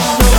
know.